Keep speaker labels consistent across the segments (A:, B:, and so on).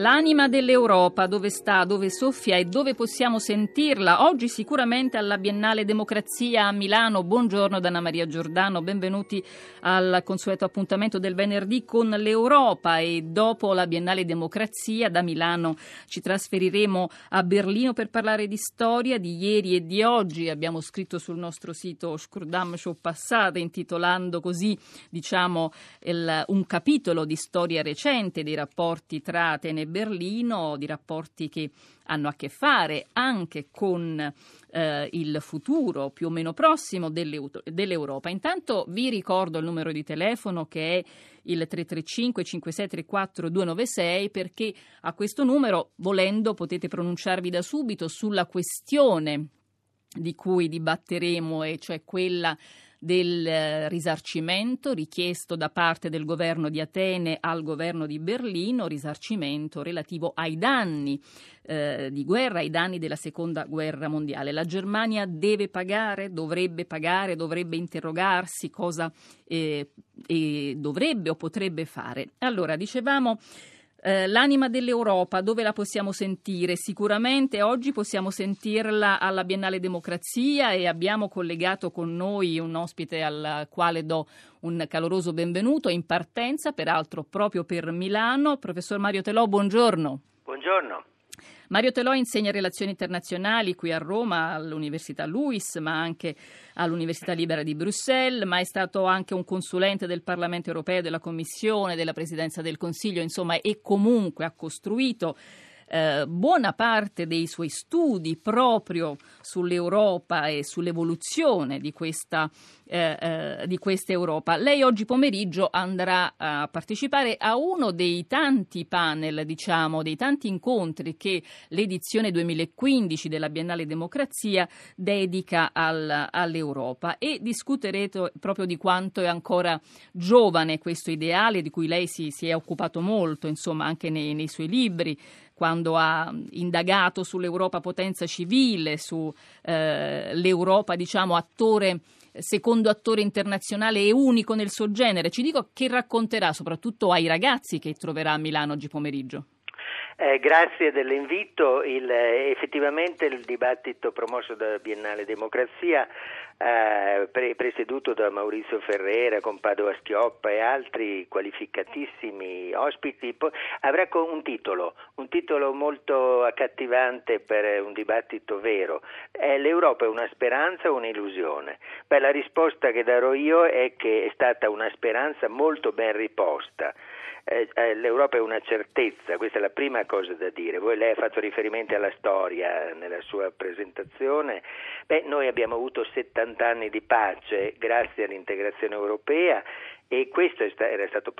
A: L'anima dell'Europa, dove sta, dove soffia e dove possiamo sentirla? Oggi sicuramente alla Biennale Democrazia a Milano. Buongiorno da Anna Maria Giordano, benvenuti al consueto appuntamento del venerdì con l'Europa e dopo la Biennale Democrazia da Milano ci trasferiremo a Berlino per parlare di storia di ieri e di oggi. Abbiamo scritto sul nostro sito Scurdam Show Passate intitolando così diciamo il, un capitolo di storia recente dei rapporti tra Atene Berlino, di rapporti che hanno a che fare anche con eh, il futuro più o meno prossimo dell'Europa. Intanto vi ricordo il numero di telefono che è il 335 5634 296 perché a questo numero, volendo, potete pronunciarvi da subito sulla questione di cui dibatteremo, e cioè quella del eh, risarcimento richiesto da parte del governo di Atene al governo di Berlino, risarcimento relativo ai danni eh, di guerra, ai danni della seconda guerra mondiale. La Germania deve pagare, dovrebbe pagare, dovrebbe interrogarsi cosa eh, dovrebbe o potrebbe fare. Allora, dicevamo eh, l'anima dell'Europa, dove la possiamo sentire? Sicuramente oggi possiamo sentirla alla Biennale Democrazia e abbiamo collegato con noi un ospite al quale do un caloroso benvenuto in partenza, peraltro proprio per Milano. Professor Mario Telò, buongiorno.
B: Buongiorno.
A: Mario Telò insegna relazioni internazionali qui a Roma all'Università Luis, ma anche all'Università Libera di Bruxelles, ma è stato anche un consulente del Parlamento europeo, della Commissione, della Presidenza del Consiglio, insomma, e comunque ha costruito eh, buona parte dei suoi studi proprio sull'Europa e sull'evoluzione di questa, eh, eh, di questa Europa. Lei oggi pomeriggio andrà a partecipare a uno dei tanti panel, diciamo, dei tanti incontri che l'edizione 2015 della Biennale Democrazia dedica al, all'Europa e discuterete proprio di quanto è ancora giovane questo ideale di cui lei si, si è occupato molto, insomma, anche nei, nei suoi libri quando ha indagato sull'Europa potenza civile, sull'Europa, eh, diciamo, attore secondo attore internazionale e unico nel suo genere. Ci dico che racconterà soprattutto ai ragazzi che troverà a Milano oggi pomeriggio.
B: Eh, grazie dell'invito. Il, eh, effettivamente il dibattito promosso da Biennale Democrazia, eh, pre- presieduto da Maurizio Ferrera, con Padova Schioppa e altri qualificatissimi ospiti, po- avrà un titolo, un titolo molto accattivante per un dibattito vero. È L'Europa è una speranza o un'illusione? Beh, la risposta che darò io è che è stata una speranza molto ben riposta eh, eh, l'Europa è una certezza, questa è la prima cosa da dire. Voi lei ha fatto riferimento alla storia nella sua presentazione. Beh, noi abbiamo avuto 70 anni di pace grazie all'integrazione europea e questo era stato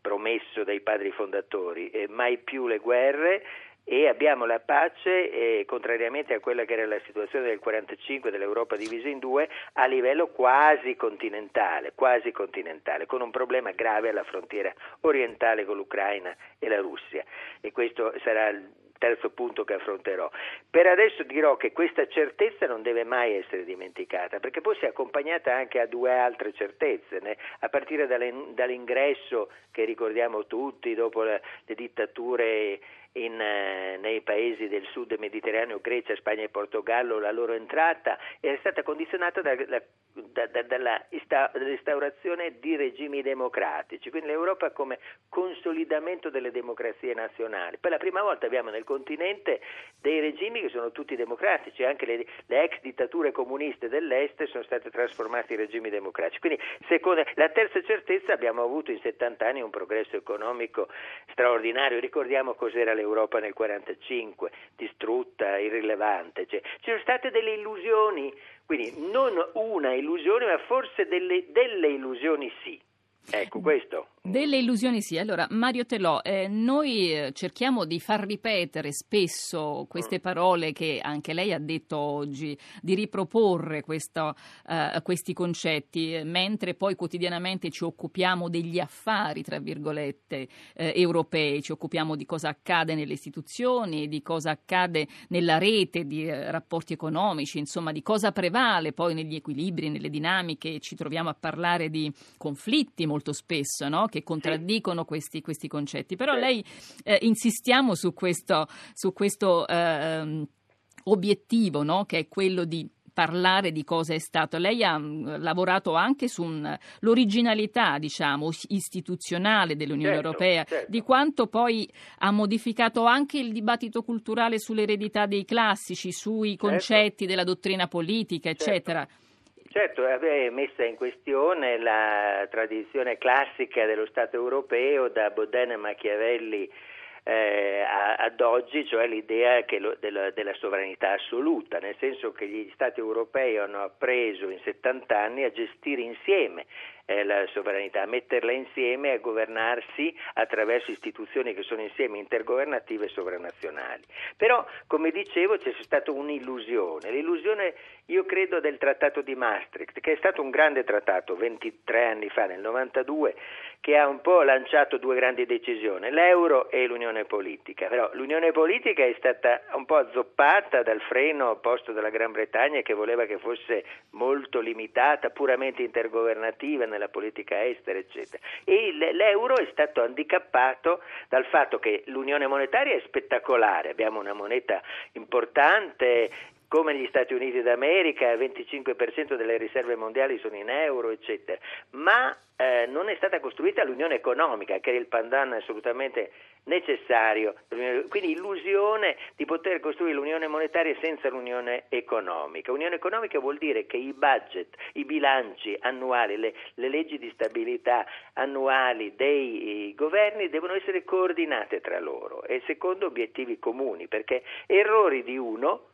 B: promesso dai padri fondatori, mai più le guerre e abbiamo la pace, eh, contrariamente a quella che era la situazione del 45 dell'Europa divisa in due, a livello quasi continentale, quasi continentale, con un problema grave alla frontiera orientale con l'Ucraina e la Russia. E questo sarà il terzo punto che affronterò. Per adesso dirò che questa certezza non deve mai essere dimenticata, perché poi si è accompagnata anche a due altre certezze, né? a partire dall'ingresso che ricordiamo tutti dopo le dittature in, eh, nei paesi del sud mediterraneo, Grecia, Spagna e Portogallo, la loro entrata era stata condizionata da, da, da, dall'instaurazione di regimi democratici, quindi l'Europa come consolidamento delle democrazie nazionali. Per la prima volta abbiamo nel continente dei regimi che sono tutti democratici, anche le, le ex dittature comuniste dell'Est sono state trasformate in regimi democratici. Quindi seconda, la terza certezza abbiamo avuto in 70 anni un progresso economico straordinario, ricordiamo cos'era l'Europa nel 1945, distrutta, irrilevante. Cioè, ci sono state delle illusioni, quindi non una illusione, ma forse delle, delle illusioni sì. Ecco questo.
A: Delle illusioni sì. Allora, Mario Telò, eh, noi eh, cerchiamo di far ripetere spesso queste mm. parole che anche lei ha detto oggi, di riproporre questo, eh, questi concetti, mentre poi quotidianamente ci occupiamo degli affari, tra virgolette, eh, europei, ci occupiamo di cosa accade nelle istituzioni, di cosa accade nella rete, di eh, rapporti economici, insomma, di cosa prevale poi negli equilibri, nelle dinamiche, ci troviamo a parlare di conflitti molto spesso, no? Che contraddicono questi, questi concetti. Però lei eh, insistiamo su questo, su questo eh, obiettivo, no? che è quello di parlare di cosa è stato. Lei ha mm, lavorato anche sull'originalità, diciamo, istituzionale dell'Unione certo, Europea, certo. di quanto poi ha modificato anche il dibattito culturale sull'eredità dei classici, sui certo. concetti della dottrina politica, certo. eccetera.
B: Certo, è messa in questione la tradizione classica dello Stato europeo da Bodena e Machiavelli eh, ad oggi, cioè l'idea lo, della, della, sovranità assoluta, nel senso che gli Stati europei hanno appreso in 70 anni a gestire insieme eh, la sovranità, metterla insieme e governarsi attraverso istituzioni che sono insieme intergovernative e sovranazionali. Però, come dicevo, c'è stata un'illusione, l'illusione io credo del trattato di Maastricht, che è stato un grande trattato 23 anni fa, nel 92, che ha un po' lanciato due grandi decisioni, l'euro e l'unione politica. Però l'unione politica è stata un po' azzoppata dal freno posto dalla Gran Bretagna che voleva che fosse molto limitata, puramente intergovernativa nella politica estera, eccetera. E l'euro è stato handicappato dal fatto che l'unione monetaria è spettacolare, abbiamo una moneta importante, come negli Stati Uniti d'America, il 25% delle riserve mondiali sono in euro, eccetera, ma eh, non è stata costruita l'unione economica, che è il pandan assolutamente necessario, quindi illusione di poter costruire l'unione monetaria senza l'unione economica. Unione economica vuol dire che i budget, i bilanci annuali, le, le leggi di stabilità annuali dei governi devono essere coordinate tra loro e secondo obiettivi comuni, perché errori di uno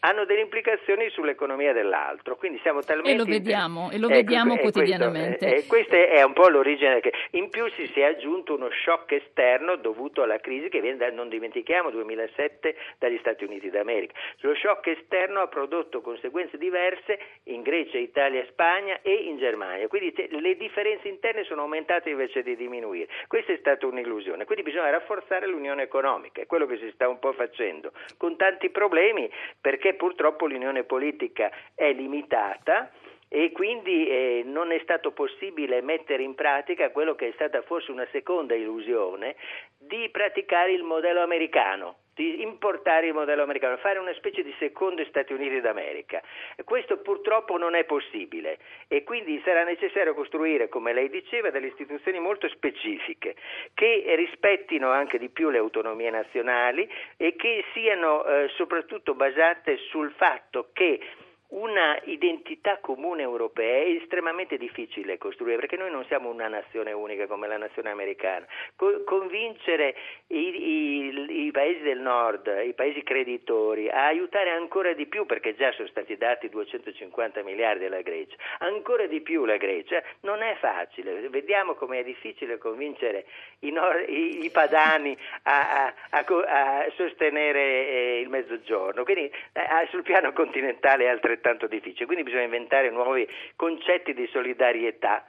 B: hanno delle implicazioni sull'economia dell'altro, quindi siamo talmente...
A: E lo vediamo, e lo ecco, vediamo ecco, quotidianamente.
B: E questo, e questo è un po' l'origine, che in più si sia aggiunto uno shock esterno dovuto alla crisi che viene, da, non dimentichiamo, 2007 dagli Stati Uniti d'America. Lo shock esterno ha prodotto conseguenze diverse in Grecia, Italia, Spagna e in Germania, quindi le differenze interne sono aumentate invece di diminuire. Questa è stata un'illusione, quindi bisogna rafforzare l'unione economica, è quello che si sta un po' facendo, con tanti problemi perché purtroppo l'unione politica è limitata e quindi eh, non è stato possibile mettere in pratica quello che è stata forse una seconda illusione di praticare il modello americano di importare il modello americano, fare una specie di secondo Stati Uniti d'America. Questo purtroppo non è possibile e quindi sarà necessario costruire, come lei diceva, delle istituzioni molto specifiche che rispettino anche di più le autonomie nazionali e che siano eh, soprattutto basate sul fatto che una identità comune europea è estremamente difficile costruire perché noi non siamo una nazione unica come la nazione americana. Co- convincere i, i, i, paesi del nord, i paesi creditori a aiutare ancora di più perché già sono stati dati 250 miliardi alla Grecia, ancora di più la Grecia non è facile. Vediamo come è difficile convincere i, nord, i padani a, a, a, a sostenere eh, il mezzogiorno. Quindi eh, sul piano continentale è altrettanto altrettanto difficile, quindi bisogna inventare nuovi concetti di solidarietà.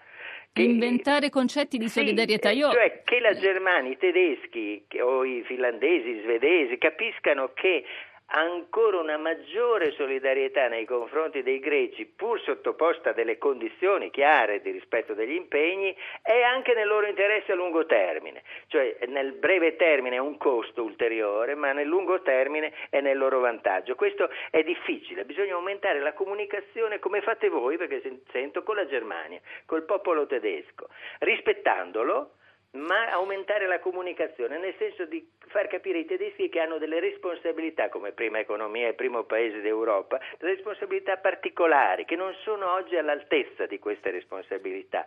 A: Che, inventare concetti di solidarietà.
B: Sì, Io... Cioè che la Germania, i tedeschi o i finlandesi, i svedesi capiscano che ancora una maggiore solidarietà nei confronti dei greci, pur sottoposta a delle condizioni chiare di rispetto degli impegni, è anche nel loro interesse a lungo termine. Cioè nel breve termine è un costo ulteriore, ma nel lungo termine è nel loro vantaggio. Questo è difficile, bisogna aumentare la comunicazione come fate voi, perché sento, con la Germania, col popolo tedesco, rispettandolo ma aumentare la comunicazione, nel senso di far capire ai tedeschi che hanno delle responsabilità come prima economia e primo paese d'Europa, delle responsabilità particolari che non sono oggi all'altezza di queste responsabilità.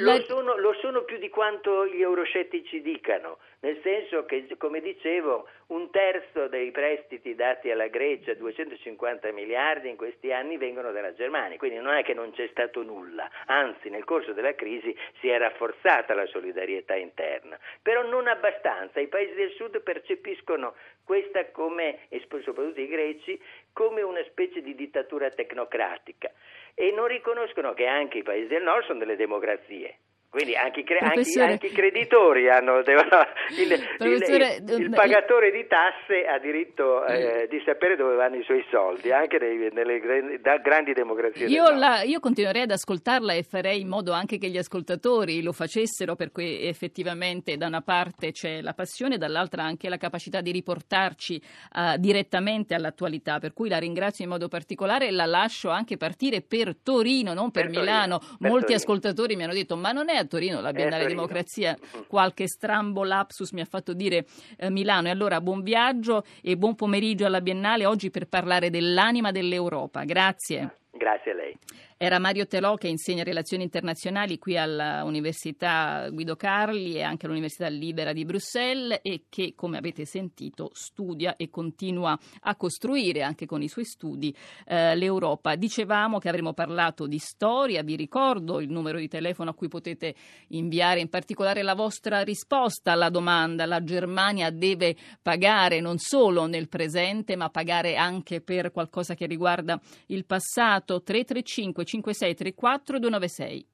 B: Lo sono, lo sono, più di quanto gli euroscettici dicano, nel senso che, come dicevo, un terzo dei prestiti dati alla Grecia, 250 miliardi in questi anni, vengono dalla Germania, quindi non è che non c'è stato nulla, anzi nel corso della crisi si è rafforzata la solidarietà interna, però non abbastanza, i paesi del sud percepiscono questa come, e soprattutto i greci, come una specie di dittatura tecnocratica e non riconoscono che anche i paesi del nord sono delle democrazie. Quindi anche, cre- anche, anche, i creditori hanno devono, il, il, il, pagatore di tasse ha diritto eh, di sapere dove vanno i suoi soldi, anche nei, nelle da grandi democrazie.
A: Io, la, io, continuerei ad ascoltarla e farei in modo anche che gli ascoltatori lo facessero perché effettivamente da una parte c'è la passione, dall'altra anche la capacità di riportarci uh, direttamente all'attualità. Per cui la ringrazio in modo particolare e la lascio anche partire per Torino, non per, per Milano. Torino, per Molti Torino. ascoltatori mi hanno detto ma non è a Torino, la Biennale Torino. Democrazia, qualche strambo lapsus mi ha fatto dire eh, Milano. E allora buon viaggio e buon pomeriggio alla Biennale oggi per parlare dell'anima dell'Europa. Grazie.
B: Grazie a lei.
A: Era Mario Telò che insegna relazioni internazionali qui all'Università Guido Carli e anche all'Università Libera di Bruxelles e che, come avete sentito, studia e continua a costruire anche con i suoi studi eh, l'Europa. Dicevamo che avremmo parlato di storia, vi ricordo il numero di telefono a cui potete inviare in particolare la vostra risposta alla domanda. La Germania deve pagare non solo nel presente ma pagare anche per qualcosa che riguarda il passato. 335 5634 296.